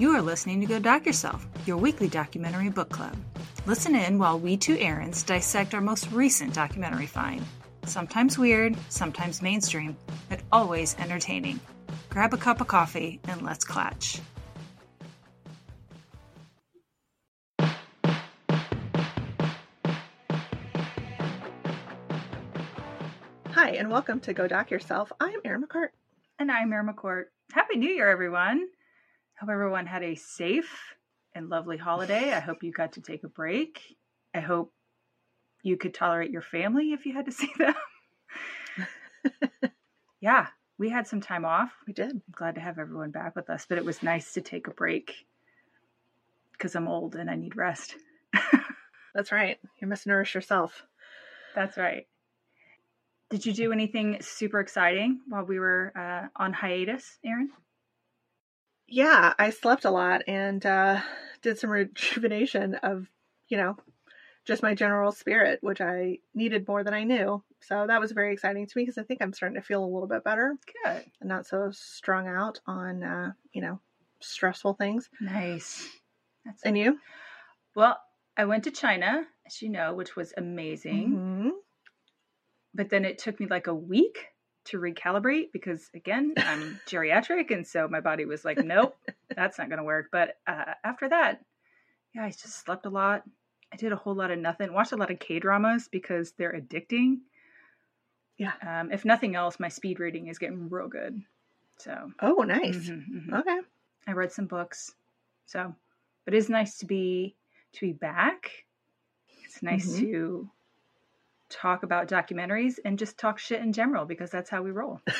You are listening to Go Doc Yourself, your weekly documentary book club. Listen in while we two Erins dissect our most recent documentary find. Sometimes weird, sometimes mainstream, but always entertaining. Grab a cup of coffee and let's klatch. Hi, and welcome to Go Doc Yourself. I'm Erin McCart. And I'm Erin McCourt. Happy New Year, everyone. Hope everyone had a safe and lovely holiday. I hope you got to take a break. I hope you could tolerate your family if you had to see them. yeah, we had some time off. We did. I'm glad to have everyone back with us, but it was nice to take a break because I'm old and I need rest. That's right. You must nourish yourself. That's right. Did you do anything super exciting while we were uh, on hiatus, Erin? Yeah, I slept a lot and uh, did some rejuvenation of, you know, just my general spirit, which I needed more than I knew. So that was very exciting to me because I think I'm starting to feel a little bit better. Good. And not so strung out on, uh, you know, stressful things. Nice. That's and you? Well, I went to China, as you know, which was amazing. Mm-hmm but then it took me like a week to recalibrate because again i'm geriatric and so my body was like nope that's not going to work. But uh, after that yeah i just slept a lot. I did a whole lot of nothing watched a lot of k dramas because they're addicting. Yeah. Um, if nothing else my speed reading is getting real good so. Oh nice. Mm-hmm, mm-hmm. okay. I read some books so. But it's nice to be to be back. It's nice mm-hmm. to talk about documentaries and just talk shit in general because that's how we roll.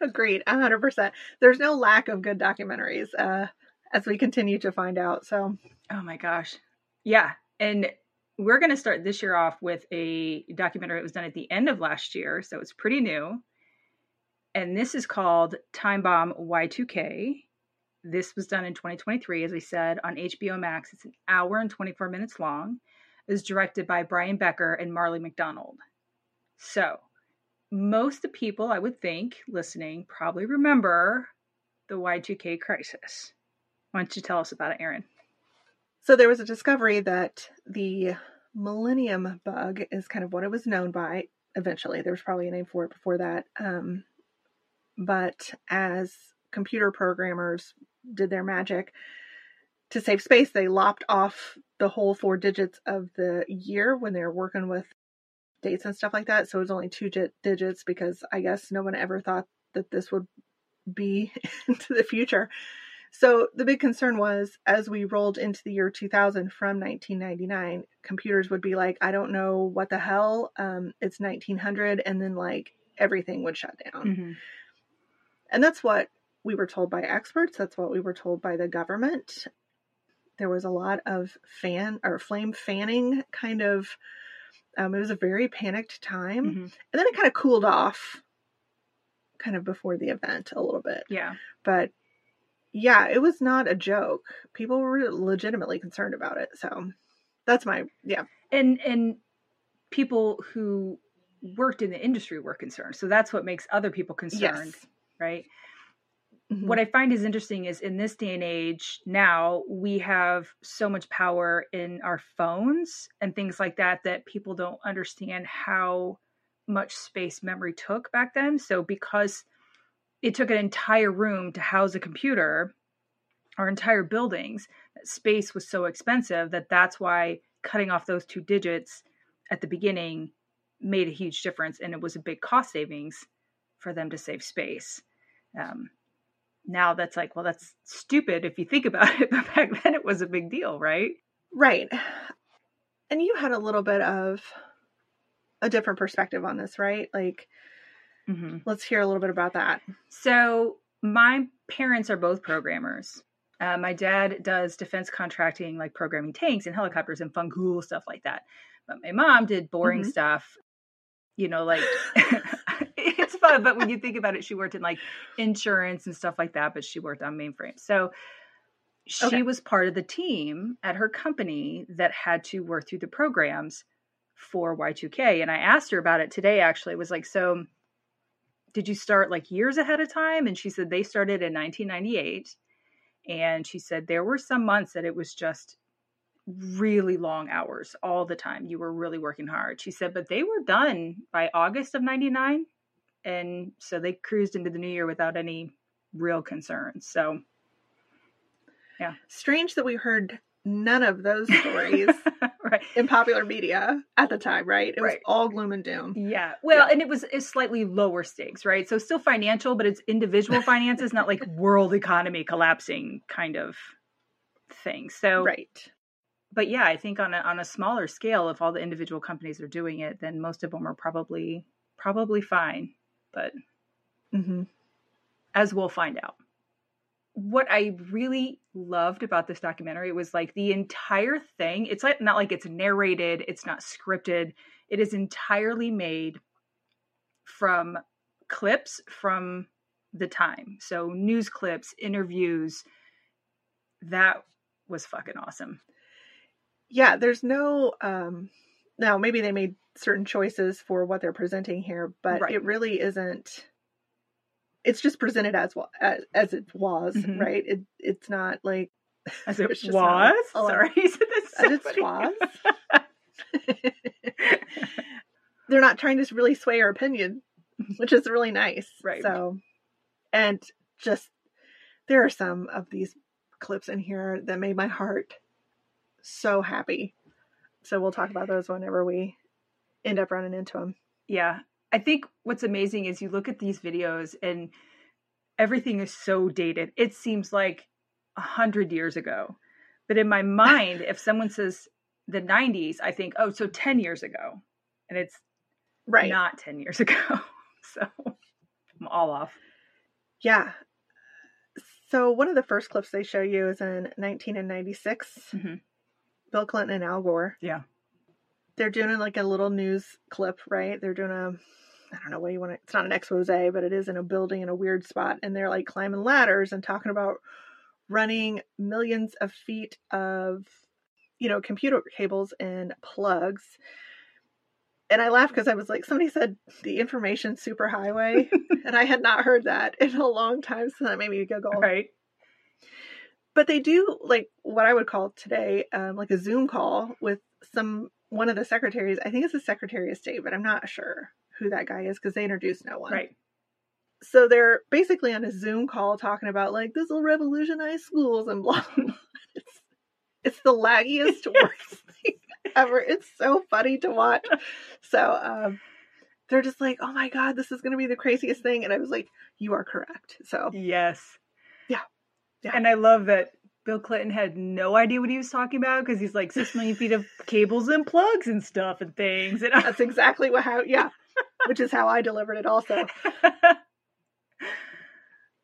Agreed, 100%. There's no lack of good documentaries uh, as we continue to find out. So, oh my gosh. Yeah. And we're going to start this year off with a documentary that was done at the end of last year. So it's pretty new. And this is called Time Bomb Y2K. This was done in 2023, as I said, on HBO Max. It's an hour and 24 minutes long is directed by Brian Becker and Marley McDonald. So, most of the people I would think listening probably remember the Y2K crisis. Why don't you tell us about it, Erin? So, there was a discovery that the millennium bug is kind of what it was known by eventually. There was probably a name for it before that. Um, but as computer programmers did their magic, to save space, they lopped off the whole four digits of the year when they're working with dates and stuff like that. So it was only two digits because I guess no one ever thought that this would be into the future. So the big concern was as we rolled into the year 2000 from 1999, computers would be like, I don't know what the hell, um, it's 1900, and then like everything would shut down. Mm-hmm. And that's what we were told by experts. That's what we were told by the government there was a lot of fan or flame fanning kind of um, it was a very panicked time. Mm-hmm. and then it kind of cooled off kind of before the event a little bit. Yeah. But yeah it was not a joke. People were legitimately concerned about it so that's my yeah. And and people who worked in the industry were concerned so that's what makes other people concerned yes. right Mm-hmm. What I find is interesting is in this day and age now we have so much power in our phones and things like that that people don't understand how much space memory took back then. So because it took an entire room to house a computer, our entire buildings, space was so expensive that that's why cutting off those two digits at the beginning made a huge difference and it was a big cost savings for them to save space. Um, now that's like, well, that's stupid if you think about it, but back then it was a big deal, right? Right. And you had a little bit of a different perspective on this, right? Like, mm-hmm. let's hear a little bit about that. So, my parents are both programmers. Uh, my dad does defense contracting, like programming tanks and helicopters and fun, cool stuff like that. But my mom did boring mm-hmm. stuff, you know, like fun. But when you think about it, she worked in like insurance and stuff like that, but she worked on mainframes. So she okay. was part of the team at her company that had to work through the programs for Y2K. And I asked her about it today, actually. It was like, so did you start like years ahead of time? And she said they started in 1998. And she said there were some months that it was just really long hours all the time. You were really working hard. She said, but they were done by August of 99. And so they cruised into the new year without any real concerns. So, yeah. Strange that we heard none of those stories right. in popular media at the time, right? It right. was all gloom and doom. Yeah. Well, yeah. and it was it's slightly lower stakes, right? So still financial, but it's individual finances, not like world economy collapsing kind of thing. So Right but yeah, I think on a on a smaller scale, if all the individual companies are doing it, then most of them are probably probably fine. But mm-hmm. as we'll find out. What I really loved about this documentary was like the entire thing. It's like not like it's narrated, it's not scripted. It is entirely made from clips from the time. So news clips, interviews. That was fucking awesome yeah, there's no um now maybe they made certain choices for what they're presenting here, but right. it really isn't it's just presented as well as, as it was, mm-hmm. right? It it's not like as it was. Not, Sorry, as it was. They're not trying to really sway our opinion, which is really nice. Right. So, and just there are some of these clips in here that made my heart so happy. So we'll talk about those whenever we end up running into them. Yeah. I think what's amazing is you look at these videos and everything is so dated. It seems like a hundred years ago. But in my mind, if someone says the 90s, I think, oh, so 10 years ago. And it's right. not 10 years ago. so I'm all off. Yeah. So one of the first clips they show you is in 1996. Mm-hmm. Bill Clinton and Al Gore. Yeah. They're doing like a little news clip, right? They're doing a I don't know what you want to, it's not an expose, but it is in a building in a weird spot. And they're like climbing ladders and talking about running millions of feet of, you know, computer cables and plugs. And I laughed because I was like, somebody said the information superhighway. and I had not heard that in a long time. So that made me giggle. Right but they do like what I would call today, um, like a Zoom call with some one of the secretaries. I think it's the Secretary of State, but I'm not sure who that guy is because they introduced no one. Right. So they're basically on a Zoom call talking about like this will revolutionize schools and blah. blah. It's, it's the laggiest worst thing ever. It's so funny to watch. So um, they're just like, oh my god, this is going to be the craziest thing, and I was like, you are correct. So yes. Yeah. And I love that Bill Clinton had no idea what he was talking about because he's like six million feet of cables and plugs and stuff and things. And that's exactly what how yeah, which is how I delivered it also.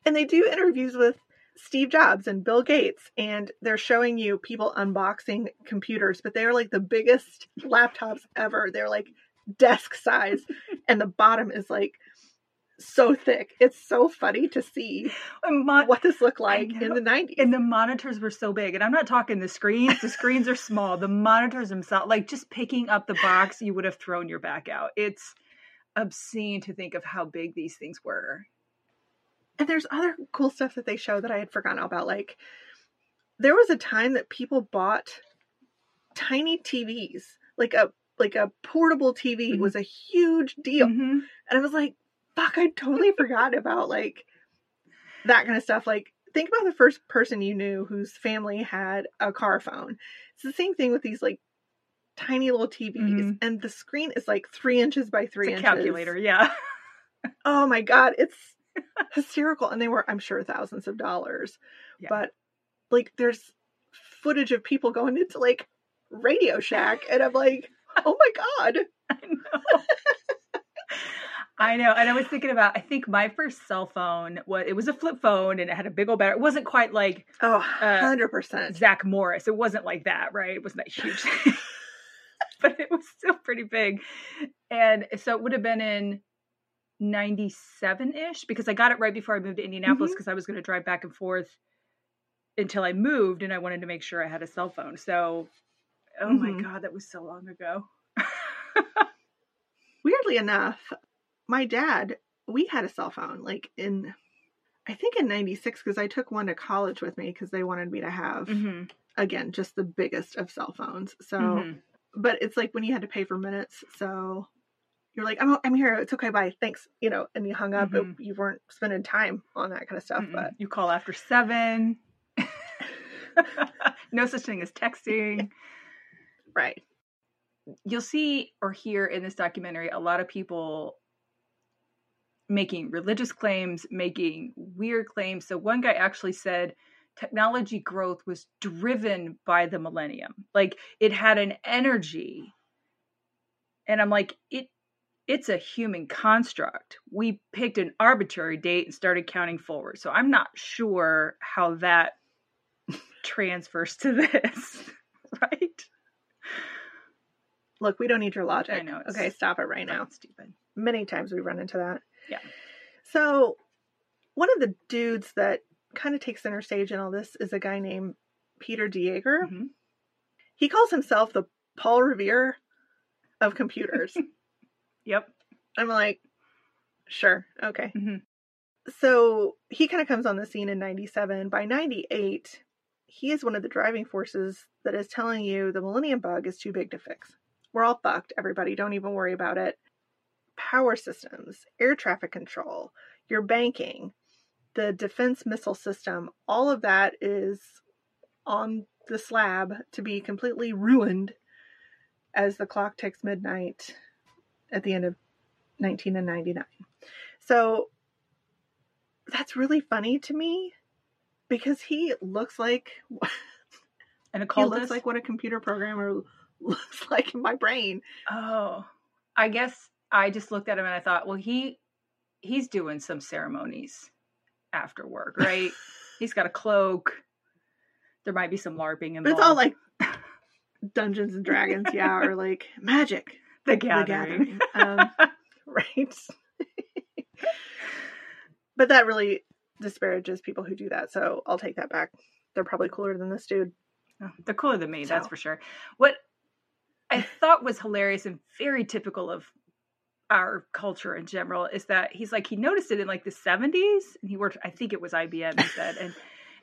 and they do interviews with Steve Jobs and Bill Gates, and they're showing you people unboxing computers, but they're like the biggest laptops ever. They're like desk size, and the bottom is like so thick. It's so funny to see Mon- what this looked like in the 90s. And the monitors were so big. And I'm not talking the screens, the screens are small. The monitors themselves, like just picking up the box, you would have thrown your back out. It's obscene to think of how big these things were. And there's other cool stuff that they show that I had forgotten about. Like, there was a time that people bought tiny TVs, like a like a portable TV mm-hmm. was a huge deal. Mm-hmm. And I was like, fuck, I totally forgot about like that kind of stuff. Like, think about the first person you knew whose family had a car phone. It's the same thing with these like tiny little TVs, mm-hmm. and the screen is like three inches by three it's inches. Calculator, yeah. oh my god, it's hysterical, and they were, I'm sure, thousands of dollars. Yeah. But like, there's footage of people going into like Radio Shack, and I'm like, oh my god. I know. I know. And I was thinking about I think my first cell phone was it was a flip phone and it had a big old battery. It wasn't quite like Oh, 100%. Uh, Zach Morris. It wasn't like that, right? It wasn't that huge. but it was still pretty big. And so it would have been in 97-ish because I got it right before I moved to Indianapolis because mm-hmm. I was going to drive back and forth until I moved and I wanted to make sure I had a cell phone. So oh mm-hmm. my god, that was so long ago. Weirdly enough, my dad we had a cell phone like in I think in 96 because I took one to college with me because they wanted me to have Mm-hmm. again just the biggest of cell phones. So Mhm. but it's like when you had to pay for minutes, so you're like I'm I'm here, it's okay, bye. Thanks. You know, and you hung up, Mhm. you weren't spending time on that kind of stuff, but you call after seven. no such thing as texting. right. You'll see or hear in this documentary a lot of people making religious claims, making weird claims. So one guy actually said technology growth was driven by the millennium. Like it had an energy. And I'm like, it it's a human construct. We picked an arbitrary date and started counting forward. So I'm not sure how that transfers to this. right? Look, we don't need your logic. I know, Okay, stop it right now. Stupid. Many times we run into that. Yeah. So, one of the dudes that kind of takes center stage in all this is a guy named Peter de Jager. Mhm. He calls himself the Paul Revere of computers. Yep. I'm like, sure, okay. Mhm. So he kind of comes on the scene in 97. By 98, he is one of the driving forces that is telling you the Millennium Bug is too big to fix. We're all fucked, everybody. Don't even worry about it. Power systems, air traffic control, your banking, the defense missile system, all of that is on the slab to be completely ruined as the clock ticks midnight at the end of 1999. So that's really funny to me because he looks like And he looks like what a computer programmer looks like in my brain. Oh, I guess I just looked at him and I thought, well, he he's doing some ceremonies after work, right? he's got a cloak. There might be some LARPing But involved. it's all like Dungeons and Dragons, yeah, or like magic, the the gathering. gathering. Um, right. but that really disparages people who do that, so I'll take that back. They're probably cooler than this dude. Oh, They're cooler than me, that's for sure. What I thought was hilarious and very typical of our culture in general is that he's like he noticed it in like the 70s and he worked I think it was IBM he said and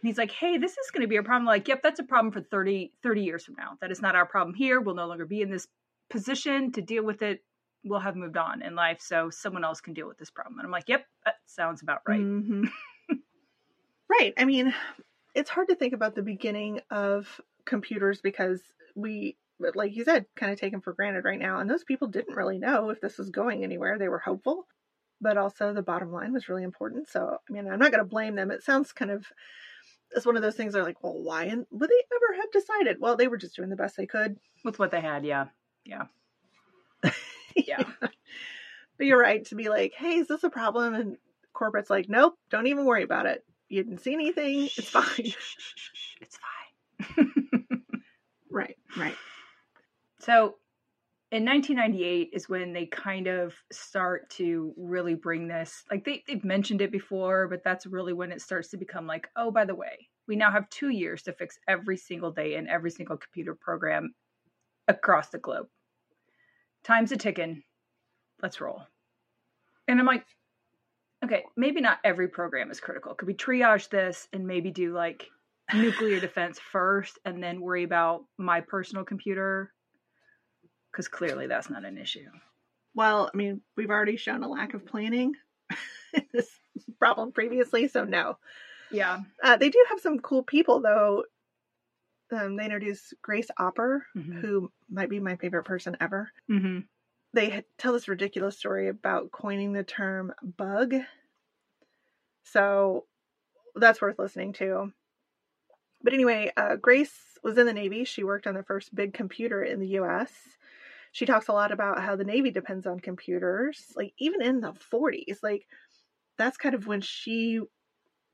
and he's like, hey, this is going to be a problem. Like, yep, that's a problem for 30, 30 years from now. That is not our problem here. We'll no longer be in this position to deal with it. We'll have moved on in life. So someone else can deal with this problem. And I'm like, yep, that sounds about right. Mhm. right. I mean, it's hard to think about the beginning of computers because we, like you said, kind of taken for granted right now. And those people didn't really know if this was going anywhere. They were hopeful, but also the bottom line was really important. So, I mean, I'm not going to blame them. It sounds kind of, it's one of those things that are like, well, why and would they ever have decided? Well, they were just doing the best they could. With what they had. Yeah. Yeah. Yeah. But you're right to be like, hey, is this a problem? And corporate's like, nope, don't even worry about it. You didn't see anything. It's fine. It's fine. Right, right. So in 1998 is when they kind of start to really bring this like they, they've mentioned it before but that's really when it starts to become like oh by the way we now have two years to fix every single day in every single computer program across the globe. Time's a ticking let's roll. And i'm like okay maybe not every program is critical. Could we triage this and maybe do like nuclear defense first and then worry about my personal computer because clearly that's not an issue. Well, I mean, we've already shown a lack of planning in this problem previously, so no. Yeah. Uh, they do have some cool people, though. Um, they introduce Grace Hopper, Mhm. who might be my favorite person ever. Mm-hmm. They tell this ridiculous story about coining the term bug. So that's worth listening to. But anyway, uh, Grace was in the Navy. She worked on the first big computer in the US. She talks a lot about how the Navy depends on computers, like even in the 40s. Like that's kind of when she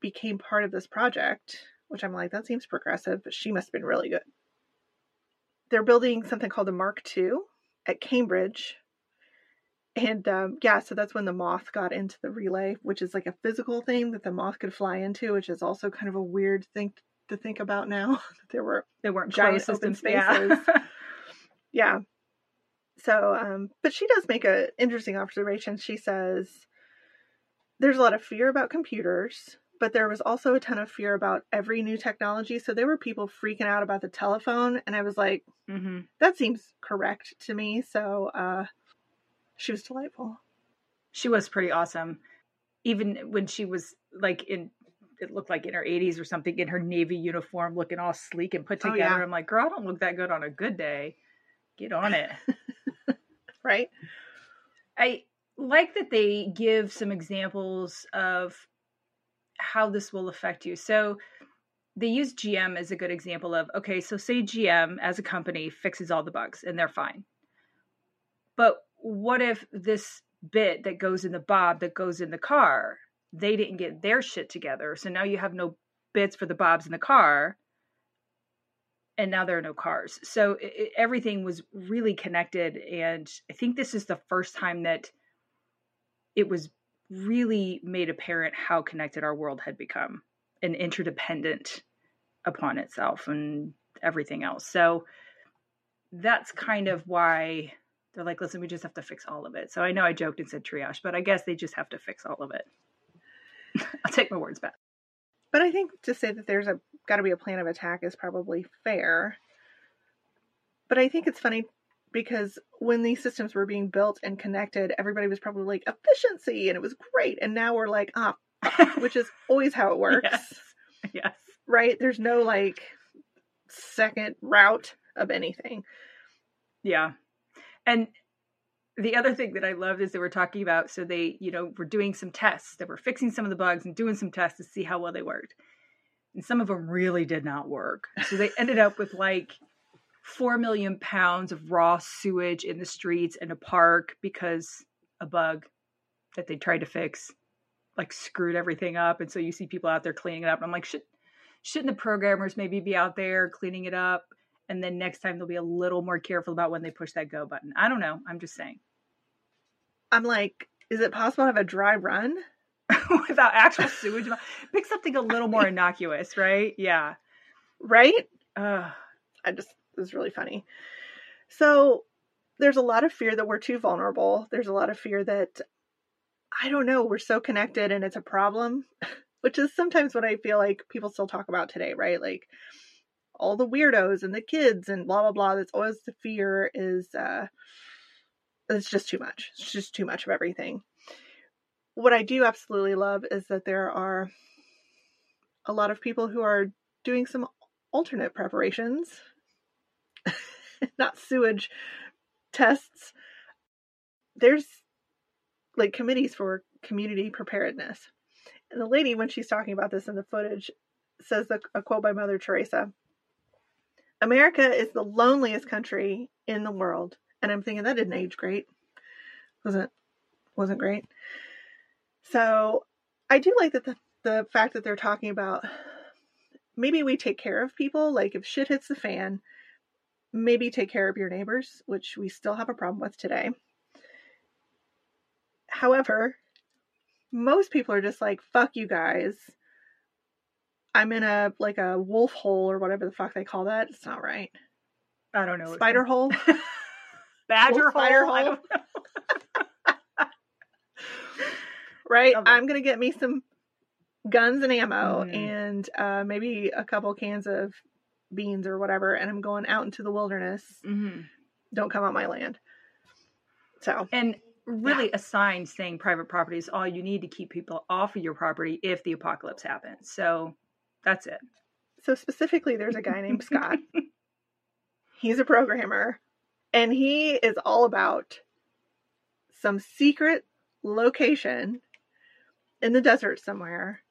became part of this project, which I'm like, that seems progressive, but she must have been really good. They're building something called the Mark II at Cambridge. And um, yeah, so that's when the moth got into the relay, which is like a physical thing that the moth could fly into, which is also kind of a weird thing to think about now. that there were They weren't Giant open systems. Yeah. yeah. So, um, but she does make an interesting observation. She says, there's a lot of fear about computers, but there was also a ton of fear about every new technology. So there were people freaking out about the telephone, and I was like, Mm-hmm. that seems correct to me. So uh, she was delightful. She was pretty awesome. Even when she was like in, it looked like in her 80s or something, in her Navy uniform, looking all sleek and put Oh, together. yeah. I'm like, girl, I don't look that good on a good day. Get on it. Right? I like that they give some examples of how this will affect you. So they use GM as a good example of okay, so say GM as a company fixes all the bugs and they're fine. But what if this bit that goes in the bob that goes in the car, they didn't get their shit together. So now you have no bits for the bobs in the car. And now there are no cars. So it, everything was really connected. And I think this is the first time that it was really made apparent how connected our world had become and interdependent upon itself and everything else. So that's kind of why they're like, listen, we just have to fix all of it. So I know I joked and said triage, but I guess they just have to fix all of it. I'll take my words back. But I think to say that there's a got to be a plan of attack is probably fair. But I think it's funny because when these systems were being built and connected, everybody was probably like efficiency and it was great. And now we're like, ah, which is always how it works, Yes. Yes. right? There's no like second route of anything. Yeah. And the other thing that I loved is they were talking about so they, you know, were doing some tests. They were fixing some of the bugs and doing some tests to see how well they worked. And some of them really did not work. So they ended up with like 4 million pounds of raw sewage in the streets in a park because a bug that they tried to fix like screwed everything up. And so you see people out there cleaning it up. And I'm like, should, shouldn't the programmers maybe be out there cleaning it up? and then next time they'll be a little more careful about when they push that go button. I don't know. I'm just saying. I'm like, is it possible to have a dry run? Without actual sewage, pick something a little more innocuous, right? Yeah. Right? Uh, I just it was really funny. So there's a lot of fear that we're too vulnerable. There's a lot of fear that I don't know, we're so connected and it's a problem, which is sometimes what I feel like people still talk about today, right? Like all the weirdos and the kids and blah blah blah. That's always the fear is uh it's just too much. It's just too much of everything. What I do absolutely love is that there are a lot of people who are doing some alternate preparations, not sewage tests. There's like committees for community preparedness. And the lady, when she's talking about this in the footage, says the, a quote by Mother Teresa America is the loneliest country in the world. And I'm thinking that didn't age great. Wasn't wasn't great. So I do like that the, the fact that they're talking about maybe we take care of people, like if shit hits the fan, maybe take care of your neighbors, which we still have a problem with today. However, most people are just like, fuck you guys. I'm in a like a wolf hole or whatever the fuck they call that. It's not right. I don't know. Spider hole. Badger Wolf spider hole. I hole. don't know. Right? Okay. I'm gonna get me some guns and ammo Mhm. and uh, maybe a couple cans of beans or whatever, and I'm going out into the wilderness. Mhm. Don't come on my land. So And really, a sign saying private property is all you need to keep people off of your property if the apocalypse happens. So that's it. so specifically, there's a guy named Scott. He's a programmer, and he is all about some secret location in the desert somewhere,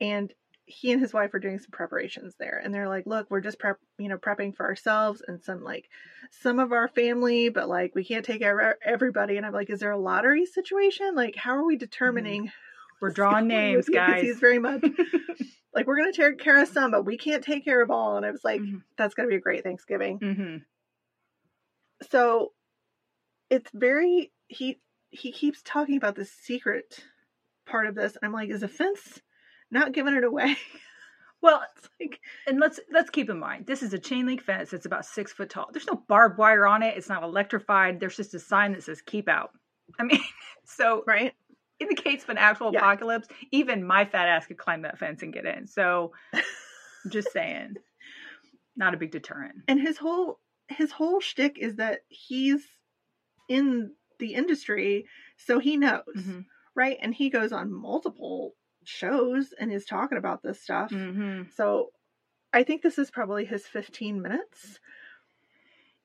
and he and his wife are doing some preparations there and they're like look we're just prep you know prepping for ourselves and some like some of our family but like we can't take care of everybody. And i'm like is there a lottery situation? Like how are we determining We're drawing names, guys. he's very much like we're gonna take care of some but we can't take care of all. And i was like Mhm. that's gonna be a great thanksgiving. Hmm so it's very he he keeps talking about this secret part of this i'm like is a fence not giving it away Well, it's like and let's let's keep in mind this is a chain link fence It's about six foot tall. There's no barbed wire on it. It's not electrified. There's just a sign that says "keep out." I mean, so right in the case of an actual Yeah. apocalypse, even my fat ass could climb that fence and get in. So, just saying, not a big deterrent. and his whole his whole shtick is that he's in the industry, so he knows, Mhm. Right? And he goes on multiple shows and is talking about this stuff. Mm-hmm. So I think this is probably his 15 minutes.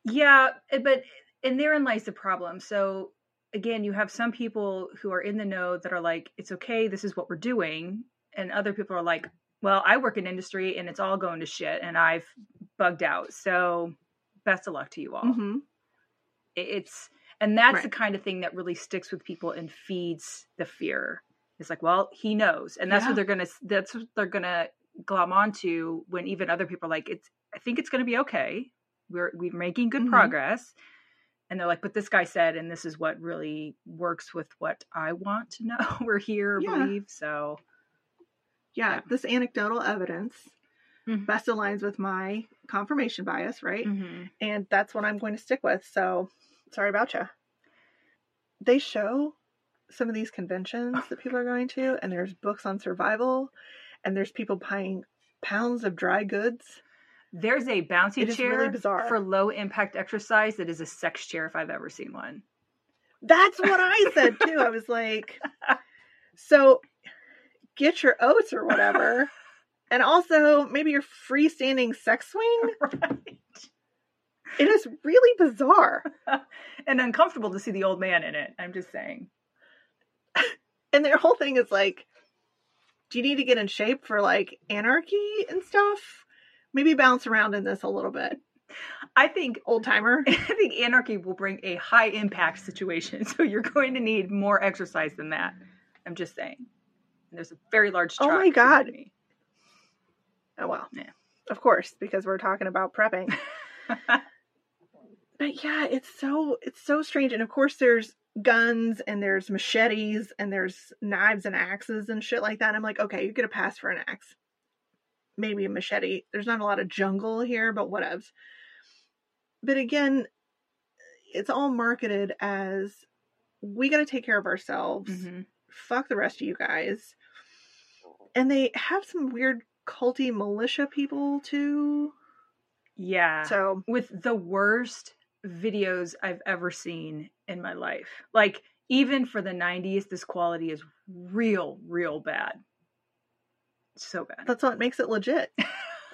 Yeah, eh, but and therein lies the problem. So again, you have some people who are in the know that are like, "It's okay, this is what we're doing," and other people are like, "Well, I work in industry and it's all going to shit, and I've bugged out." So best of luck to you all. Mm-hmm. It's and that's the kind of thing that really sticks with people and feeds the fear. It's like, well, he knows, and that's Yeah. what they're gonna. That's what they're gonna glom onto when even other people are like, "It's. I think it's gonna be okay. We're we're making good Mhm. progress." And they're like, "But this guy said, and this is what really works with what I want to know. We're here, Yeah. believe." So Yeah, Yeah. this anecdotal evidence Mhm. best aligns with my confirmation bias, right? mhm. And that's what I'm going to stick with. So sorry about you. They show some of these conventions that people are going to, and there's books on survival, and there's people buying pounds of dry goods. there's a bouncy chair really for low impact exercise that is a sex chair if I've ever seen one. That's what I said too. I was like, so get your oats or whatever. And also maybe your freestanding sex swing. right. It is really bizarre. and uncomfortable to see the old man in it. I'm just saying. And their whole thing is like, do you need to get in shape for like anarchy and stuff? Maybe bounce around in this a little bit. I think Old timer. I think anarchy will bring a high impact situation. So you're going to need more exercise than that. I'm just saying. And there's a very large Oh my God. me. Oh well. Yeah. Of course, because we're talking about prepping. but yeah, it's so it's so strange. And of course there's guns and there's machetes and there's knives and axes and shit like that. I'm like, okay, you get a pass for an axe. Maybe a machete. There's not a lot of jungle here, but whatevs. But again, it's all marketed as we got to take care of ourselves. Mhm. Fuck the rest of you guys. And they have some weird culty militia people too. Yeah. So with the worst videos I've ever seen in my life. Like even for the 90s this quality is real real bad. So bad. that's what makes it legit.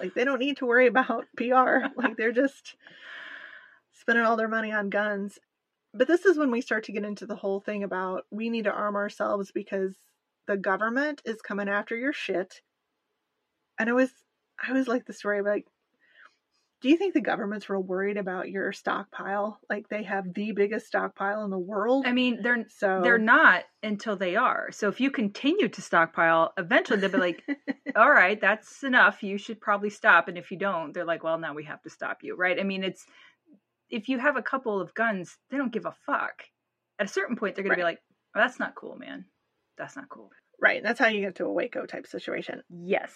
like they don't need to worry about PR. Like they're just spending all their money on guns. But this is when we start to get into the whole thing about we need to arm ourselves because the government is coming after your shit. And I was I always like the story of like do you think the government's real worried about your stockpile? Like they have the biggest stockpile in the world. I mean, they're so they're not until they are. So if you continue to stockpile, eventually they'll be like, "All right, that's enough. You should probably stop." And if you don't, they're like, "Well, now we have to stop you." Right? I mean, it's if you have a couple of guns, they don't give a fuck. At a certain point, they're going to be like, oh, "That's not cool, man. That's not cool." right. That's how you get to a Waco type situation. Yes.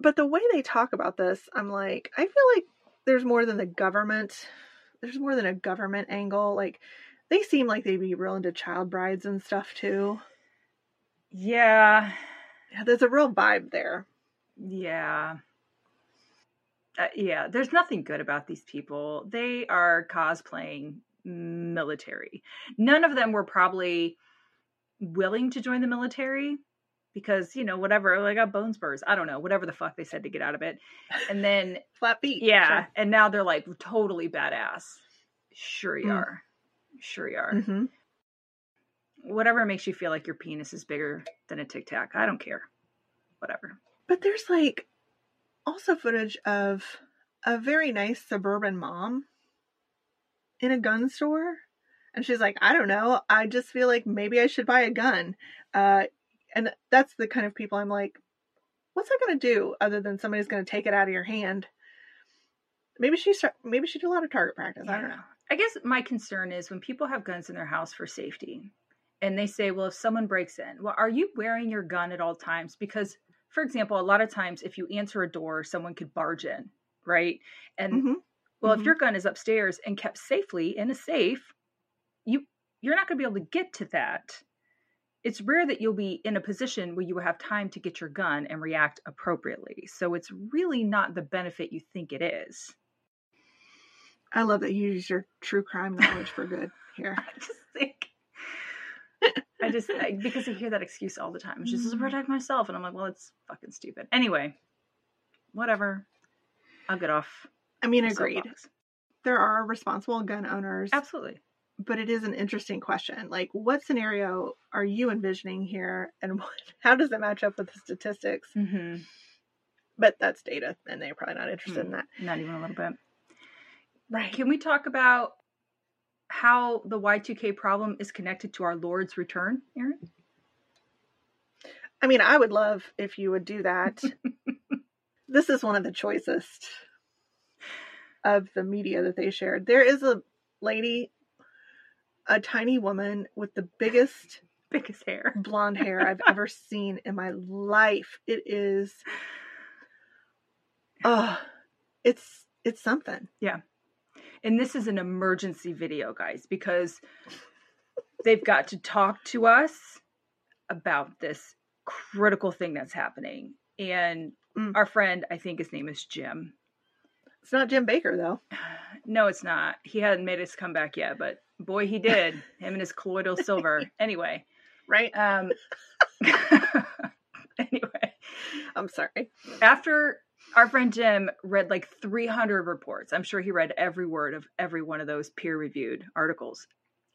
But the way they talk about this, I'm like, I feel like there's more than the government. There's more than a government angle. Like, they seem like they'd be real into child brides and stuff too. Yeah. Yeah, there's a real vibe there. Yeah. Uh, yeah, there's nothing good about these people. They are cosplaying military. None of them were probably willing to join the military because, you know, whatever, like got bone spurs. I don't know, whatever the fuck they said to get out of it. And then, Flat feet. yeah, and now they're like totally badass. Sure you Mm. are. Sure you are. Sure. hmm Whatever makes you feel like your penis is bigger than a tic tac. I don't care. Whatever. But there's like also footage of a very nice suburban mom in a gun store. And she's like, I don't know. I just feel like maybe I should buy a gun. Uh, and that's the kind of people I'm like, what's that going to do other than somebody's going to take it out of your hand? Maybe she start, maybe she do a lot of target practice. I don't know. I guess my concern is when people have guns in their house for safety and they say, well, if someone breaks in, well, are you wearing your gun at all times? Because, for example, a lot of times if you answer a door, someone could barge in, right? And Mhm. well, if Mhm. your gun is upstairs and kept safely in a safe, you you're not going to be able to get to that. It's rare that you'll be in a position where you will have time to get your gun and react appropriately. So it's really not the benefit you think it is. I love that you use your true crime knowledge for good here. I just think I just I, because I hear that excuse all the time. It's just to mm-hmm. protect myself, and I'm like, well, it's fucking stupid. Anyway, whatever. I'll get off. I mean, agreed. soapbox. There are responsible gun owners, Absolutely. But it is an interesting question. Like, what scenario are you envisioning here, and what, how does it match up with the statistics? Mm-hmm. But that's data, and they're probably not interested Hmm. in that. Not even a little bit. Right. Can we talk about how the Y2K problem is connected to our Lord's return, Erin? I mean, I would love if you would do that. this is one of the choicest of the media that they shared. There is a lady, a tiny woman with the biggest Biggest hair. blonde hair I've ever seen in my life. It is oh, it's it's something. Yeah. And this is an emergency video, guys, because they've got to talk to us about this critical thing that's happening. And Mm. our friend, I think his name is Jim. It's not Jim Bakker though. No, it's not. He hadn't made his comeback yet, but boy, he did. Him and his colloidal silver. Anyway, Right? um, anyway, I'm sorry. after our friend Jim read like 300 reports, I'm sure he read every word of every one of those peer reviewed articles.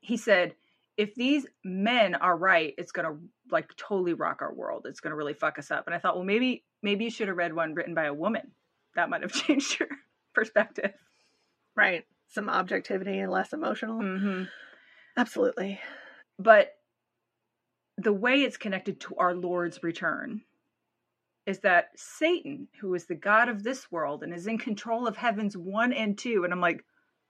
He said, if these men are right, it's going to like totally rock our world. It's going to really fuck us up. And I thought, well, maybe, maybe you should have read one written by a woman. That might have changed your perspective. Right. Some objectivity and less emotional. hmm Absolutely. But the way it's connected to our Lord's return is that Satan, who is the God of this world and is in control of heavens one and two, and I'm like,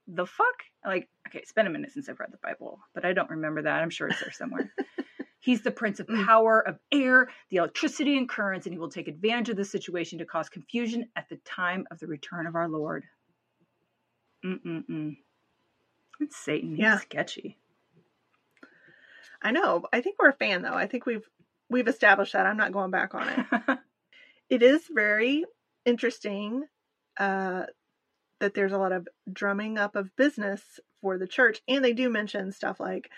the fuck? Like, okay, it's been a minute since I've read the Bible, but I don't remember that. I'm sure it's there somewhere. He's the prince of power of air, the electricity and currents, and he will take advantage of the situation to cause confusion at the time of the return of our Lord. Mm-mm-mm. It's Satan. He's Yeah. sketchy. I know. I think we're a fan though. I think we've we've established that. I'm not going back on it. it is very interesting uh, that there's a lot of drumming up of business for the church, and they do mention stuff like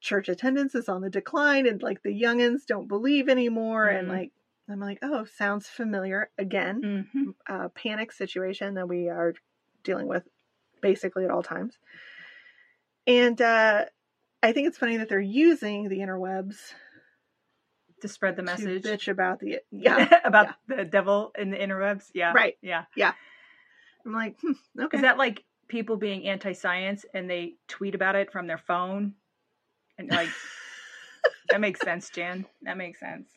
church attendance is on the decline, and like the youngins don't believe anymore, and Mhm. like I'm like, oh, sounds familiar again. hmm Uh, panic situation that we are dealing with basically at all times, and uh, I think it's funny that they're using the interwebs to spread the message bitch about the yeah. about the devil in the interwebs. Yeah, Right. Yeah, yeah, I'm like, hmm, okay. is that like people being anti-science and they tweet about it from their phone? And like that makes sense, Jan. That makes sense.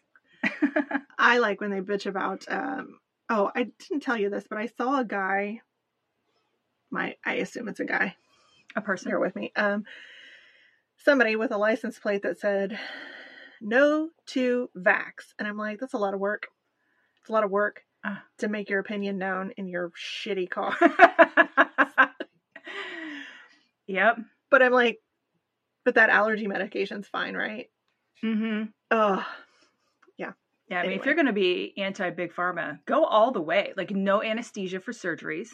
I like when they bitch about. Um, oh, I didn't tell you this, but I saw a guy. My, I assume it's a guy. A person. Here with me. Um, somebody with a license plate that said "No to Vax," and I'm like, that's a lot of work. It's a lot of work Ah. to make your opinion known in your shitty car. yep. but I'm like, but that allergy medication's fine, right? Mm-hmm. Oh, Yeah, I mean, if you're going to be anti-big pharma, go all the way. Like no anesthesia for surgeries,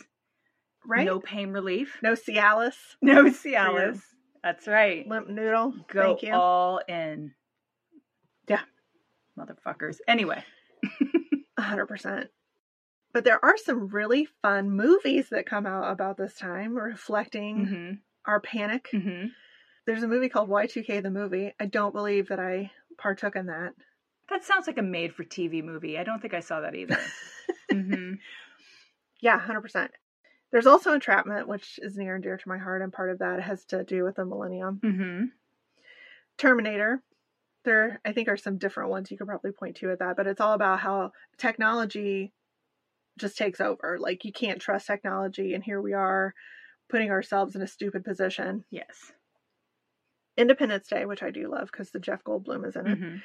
right. no pain relief, no Cialis, no Cialis. That's right. limp noodle. Go Thank you. all in. Yeah. Motherfuckers. Anyway. A hundred percent. But there are some really fun movies that come out about this time, reflecting hmm our panic. hmm There's a movie called Y2K the movie. I don't believe that I partook in that. That sounds like a made for TV movie. I don't think I saw that either. hmm Yeah, hundred percent. There's also Entrapment, which is near and dear to my heart, and part of that has to do with the Millennium. hmm Terminator. There, I think, are some different ones you could probably point to at that, but it's all about how technology just takes over. Like you can't trust technology, and here we are putting ourselves in a stupid position. Yes. Independence Day, which I do love because the Jeff Goldblum is in it. hmm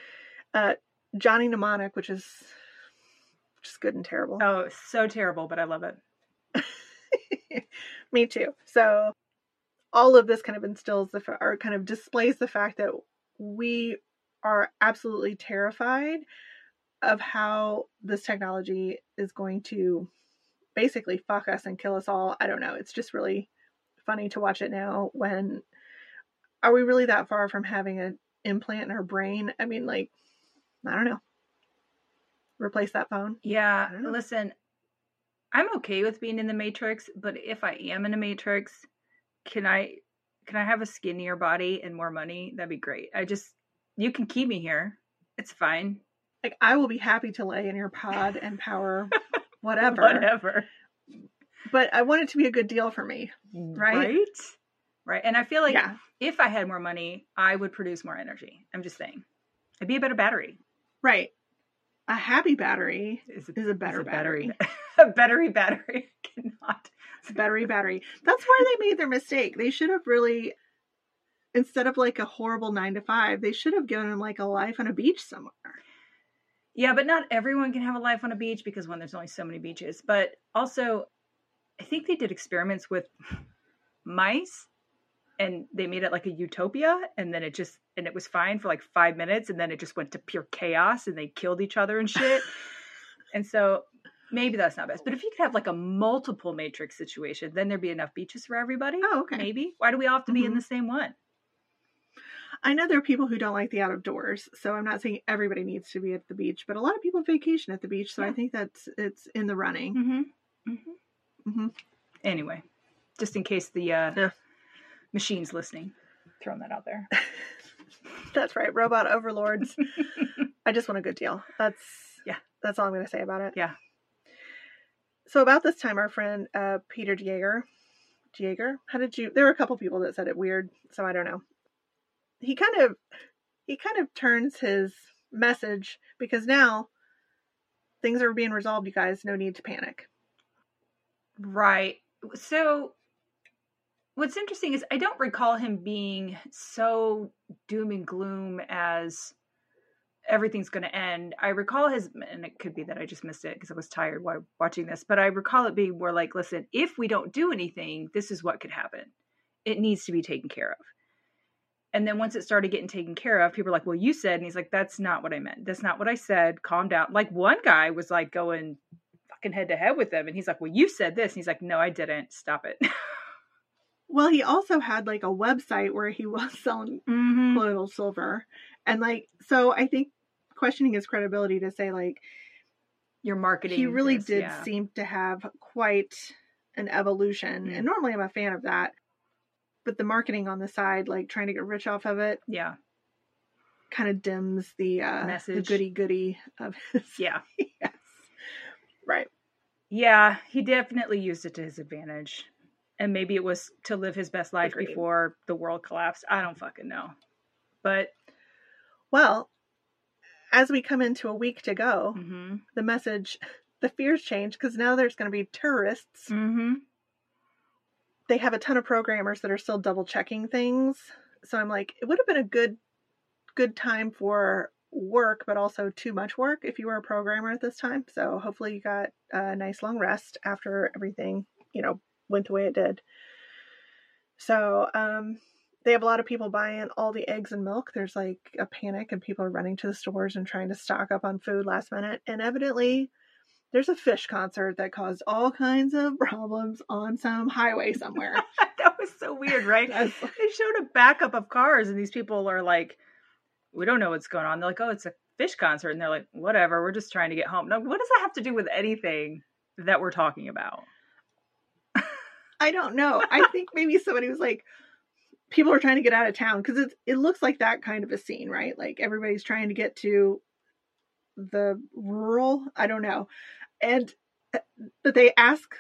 Uh, Johnny Mnemonic, which is just good and terrible. Oh, so terrible, but I love it. Me too. So all of this kind of instills the or kind of displays the fact that we are absolutely terrified of how this technology is going to basically fuck us and kill us all. I don't know. It's just really funny to watch it now when are we really that far from having an implant in our brain? I mean, like, I don't know. Replace that phone? Yeah. Listen, I'm okay with being in the matrix, but if I am in a matrix, can I can I have a skinnier body and more money? That'd be great. I just you can keep me here. It's fine. Like I will be happy to lay in your pod and power whatever. Whatever. But I want it to be a good deal for me. Right? Right. Right. And I feel like Yeah. if I had more money, I would produce more energy. I'm just saying. I'd be a better battery. Right. A happy battery Is is a better is a battery. a battery battery cannot. It's a battery battery. That's why they made their mistake. They should have really instead of like a horrible nine to five, they should have given him like a life on a beach somewhere. Yeah, but not everyone can have a life on a beach because when there's only so many beaches. But also, I think they did experiments with mice and they made it like a utopia and then it just and it was fine for like five minutes and then it just went to pure chaos and they killed each other and shit. and so maybe that's not best. But if you could have like a multiple matrix situation, then there'd be enough beaches for everybody. Oh, okay. Maybe. Why do we all have to be in Mhm. the same one? I know there are people who don't like the outdoors, so I'm not saying everybody needs to be at the beach, but a lot of people vacation at the beach, so I think that's it's in the running. Mm-hmm. Mm-hmm. hmm Anyway, just in case the uh, Yeah. Machine's listening, throwing that out there. That's right, robot overlords. I just want a good deal. That's Yeah. That's all I'm going to say about it. Yeah. So about this time, our friend uh, Peter Jaeger, Jaeger, how did you? There were a couple people that said it weird, so I don't know. He kind of, he kind of turns his message because now things are being resolved. You guys, no need to panic. Right. So what's interesting is I don't recall him being so doom and gloom as everything's going to end. I recall his, and it could be that I just missed it because I was tired while watching this, but I recall it being more like, listen, if we don't do anything, this is what could happen. It needs to be taken care of. And then once it started getting taken care of, people were like, well, you said, and he's like, that's not what I meant. That's not what I said. Calm down. Like one guy was like going fucking head to head with them. And he's like, well, you said this. And he's like, no, I didn't. Stop it. Well, he also had like a website where he was selling mm-hmm. colloidal silver, and like so, I think questioning his credibility to say like Your marketing. he really this, did yeah. seem to have quite an evolution Mm. and normally i'm a fan of that but the marketing on the side like trying to get rich off of it Yeah. kind of dims the uh the Message. goody goody of his Yeah. yes right Yeah. He definitely used it to his advantage. And maybe it was to live his best life Agreed. before the world collapsed. I don't fucking know. But well as we come into a week to go mm-hmm. the message the fears change because now there's going to be terrorists Mm-hmm. they have a ton of programmers that are still double checking things. So I'm like, it would have been a good good time for work, but also too much work if you were a programmer at this time. So hopefully you got a nice long rest after everything, you know, went the way it did. So um they have a lot of people buying all the eggs and milk. There's like a panic and people are running to the stores and trying to stock up on food last minute. And evidently there's a Phish concert that caused all kinds of problems on some highway somewhere. that was so weird, right? That's- they showed a backup of cars, and these people are like, "We don't know what's going on." They're like, "Oh, it's a Phish concert," and they're like, "Whatever, we're just trying to get home." Now, what does that have to do with anything that we're talking about? I don't know. I think maybe somebody was like, people are trying to get out of town because it it looks like that kind of a scene, right? Like everybody's trying to get to the rural. I don't know, and uh, but they ask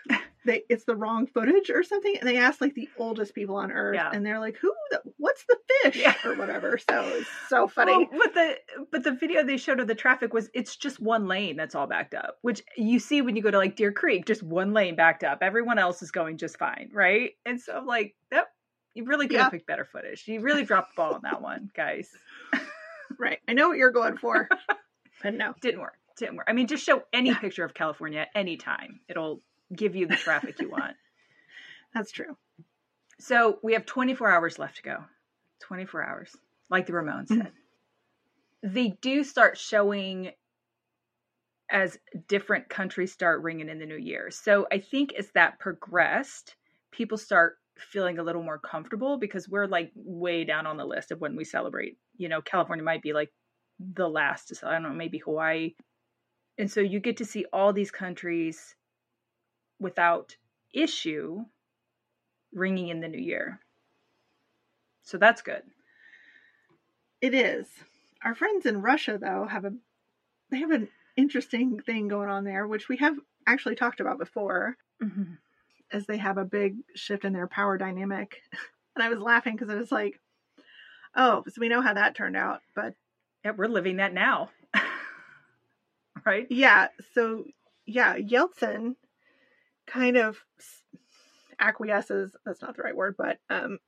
they it's the wrong footage or something, and they ask like the oldest people on earth, Yeah. and they're like, who? The, what's the Phish Yeah. or whatever? So it's so funny. Well, but the but the video they showed of the traffic was it's just one lane that's all backed up, which you see when you go to like Deer Creek, just one lane backed up. Everyone else is going just fine, right? And so I'm like, that you really could have Yeah. picked better footage. You really dropped the ball on that one, guys. right. I know what you're going for, but no. Didn't work. Didn't work. I mean, just show any picture of California anytime. It'll give you the traffic you want. That's true. So we have 24 hours left to go. 24 hours, like the Ramones mm-hmm. said. they do start showing as different countries start ringing in the new year. So I think as that progressed, people start feeling a little more comfortable because we're like way down on the list of when we celebrate. You know, California might be like the last, so I don't know, maybe Hawaii. And so you get to see all these countries without issue ringing in the new year. So that's good. It is. Our friends in Russia though have a they have an interesting thing going on there which we have actually talked about before. Mm-hmm. As they have a big shift in their power dynamic. And I was laughing because I was like, "Oh, so we know how that turned out." But yeah, we're living that now. right? Yeah, so yeah, Yeltsin kind of acquiesces, that's not the right word, but um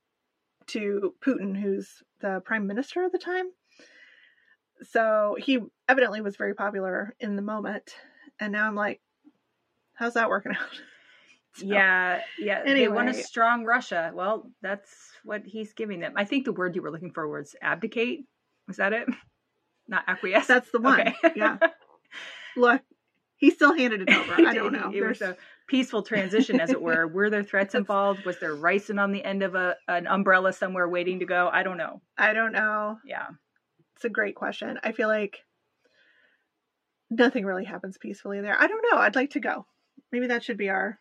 to Putin, who's the prime minister at the time. So he evidently was very popular in the moment. And now I'm like, how's that working out? So, yeah, yeah. Anyway. They want a strong Russia. Well, that's what he's giving them. I think the word you were looking for was abdicate. Was that it? Not acquiesce. That's the one. Okay. yeah. Look, he still handed it over. I don't know. There's... a peaceful transition, as it were. Were there threats involved? Was there ricin on the end of a an umbrella somewhere waiting to go? I don't know. I don't know. Yeah, it's a great question. I feel like nothing really happens peacefully there. I don't know. I'd like to go. Maybe that should be our.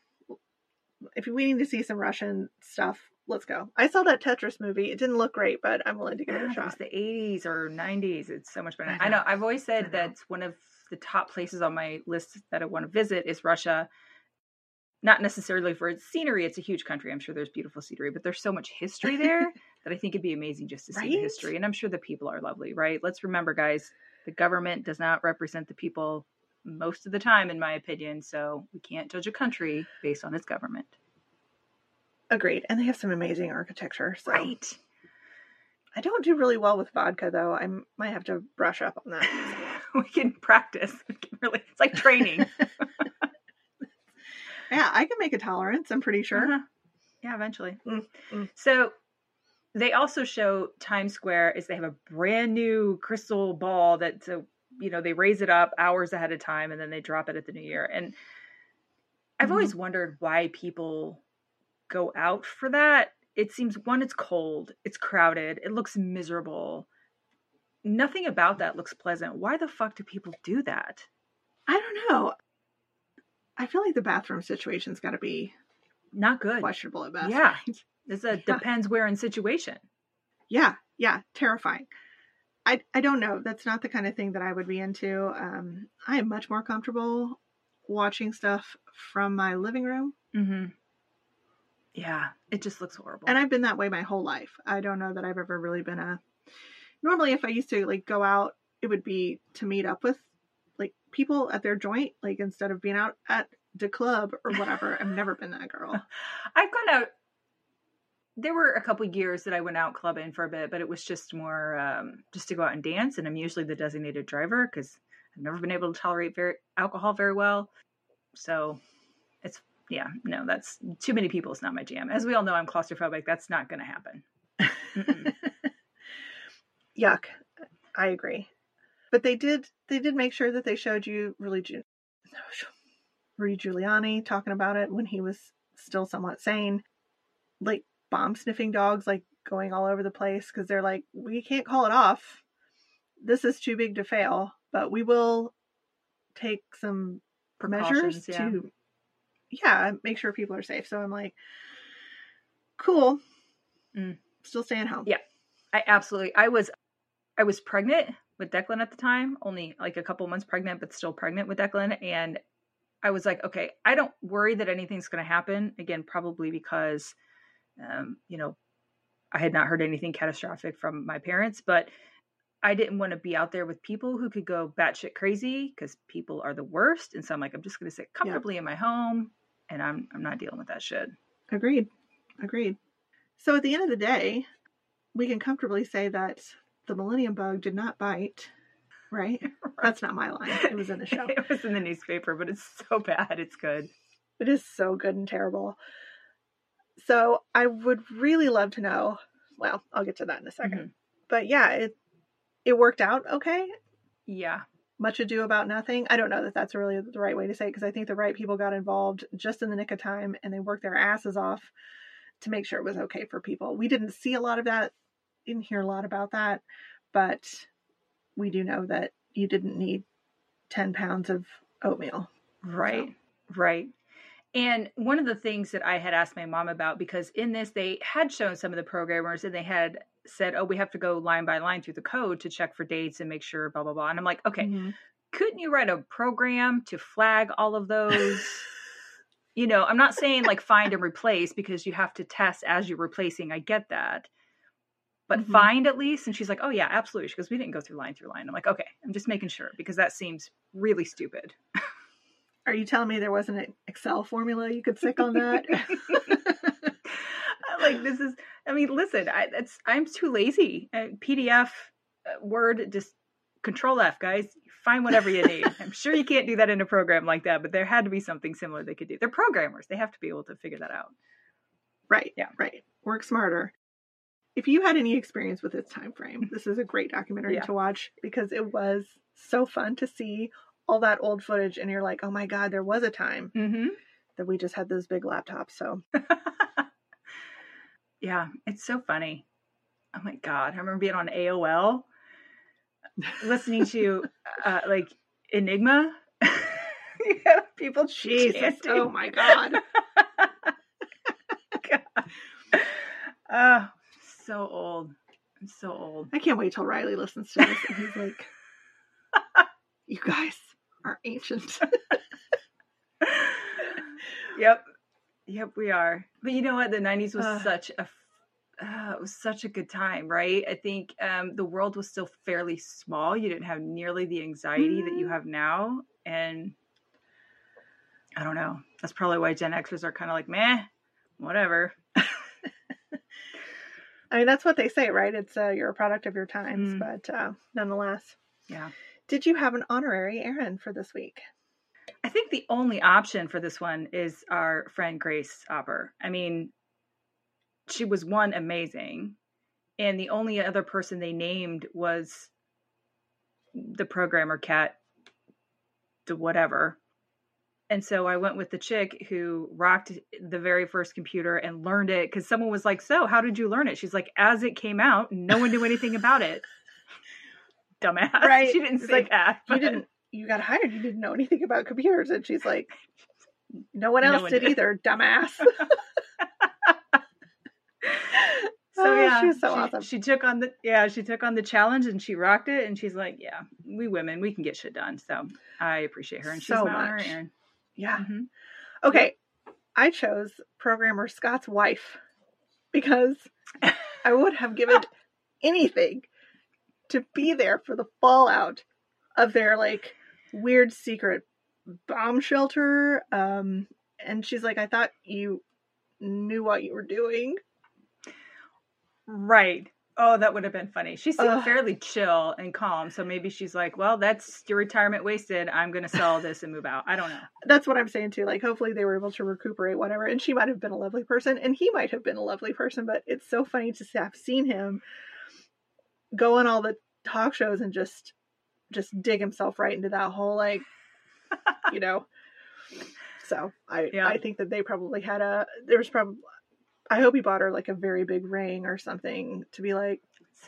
If we need to see some Russian stuff, let's go. I saw that Tetris movie. It didn't look great, but I'm willing to give it a shot. It was the 80s or 90s. It's so much better. I know. I know. I've always said that one of the top places on my list that I want to visit is Russia. Not necessarily for its scenery, it's a huge country. I'm sure there's beautiful scenery, but there's so much history there that I think it'd be amazing just to see right? the history. And I'm sure the people are lovely, right? Let's remember, guys, the government does not represent the people most of the time, in my opinion. So we can't judge a country based on its government. Agreed. And they have some amazing architecture. So. Right. I don't do really well with vodka, though. I might have to brush up on that. we can practice. We can really, it's like training. yeah, I can make a tolerance. I'm pretty sure. Uh-huh. Yeah, eventually. Mm, mm. So they also show Times Square is they have a brand new crystal ball that so you know they raise it up hours ahead of time and then they drop it at the new year. And I've mm-hmm. always wondered why people go out for that. It seems one, it's cold, it's crowded, it looks miserable nothing about that looks pleasant. Why the fuck do people do that? I don't know. I feel like the bathroom situation's got to be not good, questionable at best. Yeah, it's a yeah. depends where in situation. Yeah, yeah, terrifying. I I don't know. That's not the kind of thing that I would be into. Um, I am much more comfortable watching stuff from my living room. Mm-hmm. Yeah, it just looks horrible. And I've been that way my whole life. I don't know that I've ever really been a normally if I used to like go out, it would be to meet up with like people at their joint, like instead of being out at the club or whatever. I've never been that girl. I've gone out. There were a couple years that I went out clubbing for a bit, but it was just more um, just to go out and dance. And I'm usually the designated driver because I've never been able to tolerate very alcohol very well. So it's yeah, no, that's too many people. It's not my jam. As we all know, I'm claustrophobic. That's not going to happen. yuck. I agree. But they did they did make sure that they showed you really Rudy Giuliani talking about it when he was still somewhat sane. Like bomb sniffing dogs like going all over the place because they're like we can't call it off. This is too big to fail, but we will take some measures yeah. to yeah, make sure people are safe. So I'm like cool. Mm. Still staying home. Yeah. I absolutely I was I was pregnant with Declan at the time, only like a couple months pregnant, but still pregnant with Declan. And I was like, okay, I don't worry that anything's going to happen. Again, probably because, um, you know, I had not heard anything catastrophic from my parents, but I didn't want to be out there with people who could go batshit crazy because people are the worst. And so I'm like, I'm just going to sit comfortably yeah. in my home, and I'm I'm not dealing with that shit. Agreed. Agreed. So at the end of the day, we can comfortably say that the millennium bug did not bite. Right? That's not my line. It was in the show. it was in the newspaper, but it's so bad. It's good. It is so good and terrible. So I would really love to know. Well, I'll get to that in a 2nd mm-hmm. But yeah, it it worked out okay. Yeah. Much ado about nothing. I don't know that that's really the right way to say it because I think the right people got involved just in the nick of time and they worked their asses off to make sure it was okay for people. We didn't see a lot of that, didn't hear a lot about that, but we do know that you didn't need 10 pounds of oatmeal. Right, so. right. And one of the things that I had asked my mom about, because in this they had shown some of the programmers and they had said, oh, we have to go line by line through the code to check for dates and make sure, blah, blah, blah. And I'm like, okay, mm-hmm. couldn't you write a program to flag all of those? you know, I'm not saying like find and replace because you have to test as you're replacing. I get that. But mm-hmm. find at least. And she's like, oh, yeah, absolutely. She goes, we didn't go through line through line. I'm like, okay, I'm just making sure because that seems really stupid. Are you telling me there wasn't an Excel formula you could stick on that? like this is. I mean, listen, I, it's I'm too lazy. Uh, PDF, uh, Word, just Control F, guys. Find whatever you need. I'm sure you can't do that in a program like that, but there had to be something similar they could do. They're programmers; they have to be able to figure that out. Right. Yeah. Right. Work smarter. If you had any experience with this time frame, this is a great documentary yeah. to watch because it was so fun to see all that old footage and you're like, oh my God, there was a time mm-hmm. that we just had those big laptops. So, yeah, it's so funny. Oh my God. I remember being on AOL listening to uh, like Enigma. yeah, people Jesus. Chanting. Oh my God. God. Oh, so old. I'm so old. I can't wait till Riley listens to this and he's like, you guys, are ancient. yep. Yep, we are. But you know what? The 90s was uh, such a uh, it was such a good time, right? I think um, the world was still fairly small. You didn't have nearly the anxiety mm-hmm. that you mm-hmm. have now, and I don't know. That's probably why Gen Xers are kind of like, meh, whatever. I mean, that's what they say, right? It's uh, you're a product of your times, mm. but uh, nonetheless, yeah. Did you have an honorary Erin for this week? I think the only option for this one is our friend Grace Hopper. I mean, she was one amazing, and the only other person they named was the programmer cat, the whatever. And so I went with the chick who rocked the very first computer and learned it because someone was like, So, how did you learn it? She's like, As it came out, no one knew anything about it dumbass. Right. She didn't say like, that. But... You didn't you got hired, you didn't know anything about computers. And she's like, No one else no one did, did either, dumbass. so oh, yeah, she was so she, awesome. She took on the yeah, she took on the challenge and she rocked it. And she's like, yeah, we women, we can get shit done. So I appreciate her, and she's so my honor, Erin. Yeah. Mm-hmm. Okay, I chose programmer Scott's wife because I would have given anything to be there for the fallout of their like weird secret bomb shelter. Um, and she's like, I thought you knew what you were doing. Right. Oh, that would have been funny. She seemed Ugh. fairly chill and calm, so maybe she's like, "Well, that's your retirement wasted. I'm going to sell this and move out." I don't know. That's what I'm saying too. Like, hopefully they were able to recuperate whatever. And she might have been a lovely person, and he might have been a lovely person. But it's so funny to have seen him go on all the talk shows and just just dig himself right into that hole like you know so i yeah. i think that they probably had a there was probably i hope he bought her like a very big ring or something to be like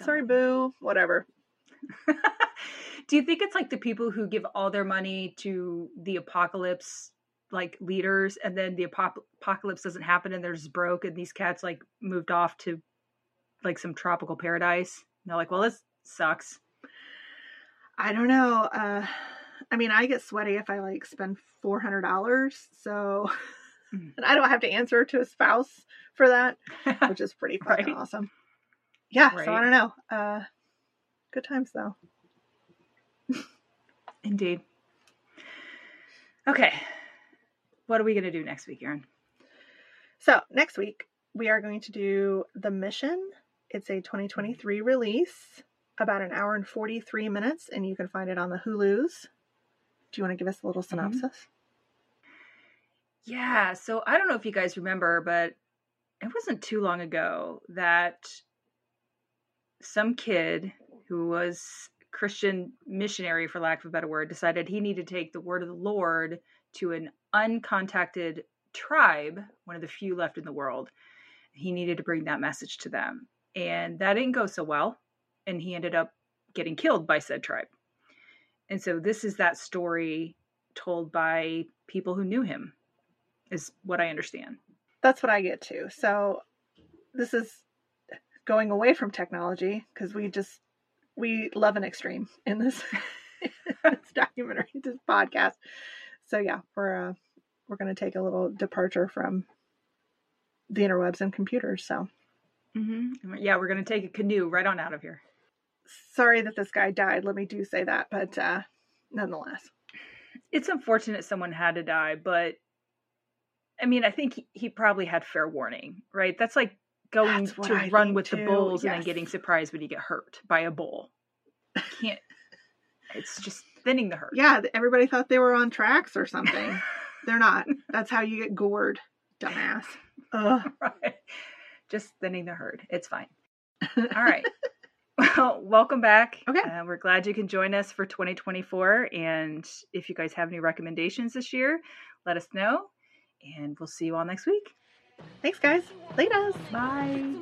sorry boo whatever do you think it's like the people who give all their money to the apocalypse like leaders and then the apocalypse doesn't happen and they're just broke and these cats like moved off to like some tropical paradise and they're like well this sucks. I don't know. Uh, I mean, I get sweaty if I like spend four hundred dollars, so mm. and I don't have to answer to a spouse for that, which is pretty fucking right. awesome. Yeah, right. so I don't know. Uh, good times though. Indeed. Okay, what are we going to do next week, Erin? So next week we are going to do the mission. It's a 2023 release about an hour and 43 minutes, and you can find it on the Hulu's. Do you want to give us a little mm-hmm. synopsis? Mm-hmm. Yeah, so I don't know if you guys remember, but it wasn't too long ago that some kid who was Christian missionary, for lack of a better word, decided he needed to take the word of the Lord to an uncontacted tribe, one of the few left in the world. He needed to bring that message to them. And that didn't go so well. And he ended up getting killed by said tribe. And so this is that story told by people who knew him, is what I understand. That's what I get to. So this is going away from technology because we just we love an extreme in this, this documentary, this podcast. So yeah, we're uh, we're going to take a little departure from the interwebs and computers. So mm-hmm. yeah, we're going to take a canoe right on out of here. Sorry that this guy died. Let me do say that, but uh, nonetheless, it's unfortunate someone had to die. But I mean, I think he, he probably had fair warning, right? That's like going That's to run with too. the bulls yes. and then getting surprised when you get hurt by a bull. You can't. it's just thinning the herd. Yeah, everybody thought they were on tracks or something. They're not. That's how you get gored, dumbass. right. Just thinning the herd. It's fine. All right. Well, welcome back. Okay. Uh, we're glad you can join us for 2024. And if you guys have any recommendations this year, let us know. And we'll see you all next week. Thanks, guys. Later. Bye.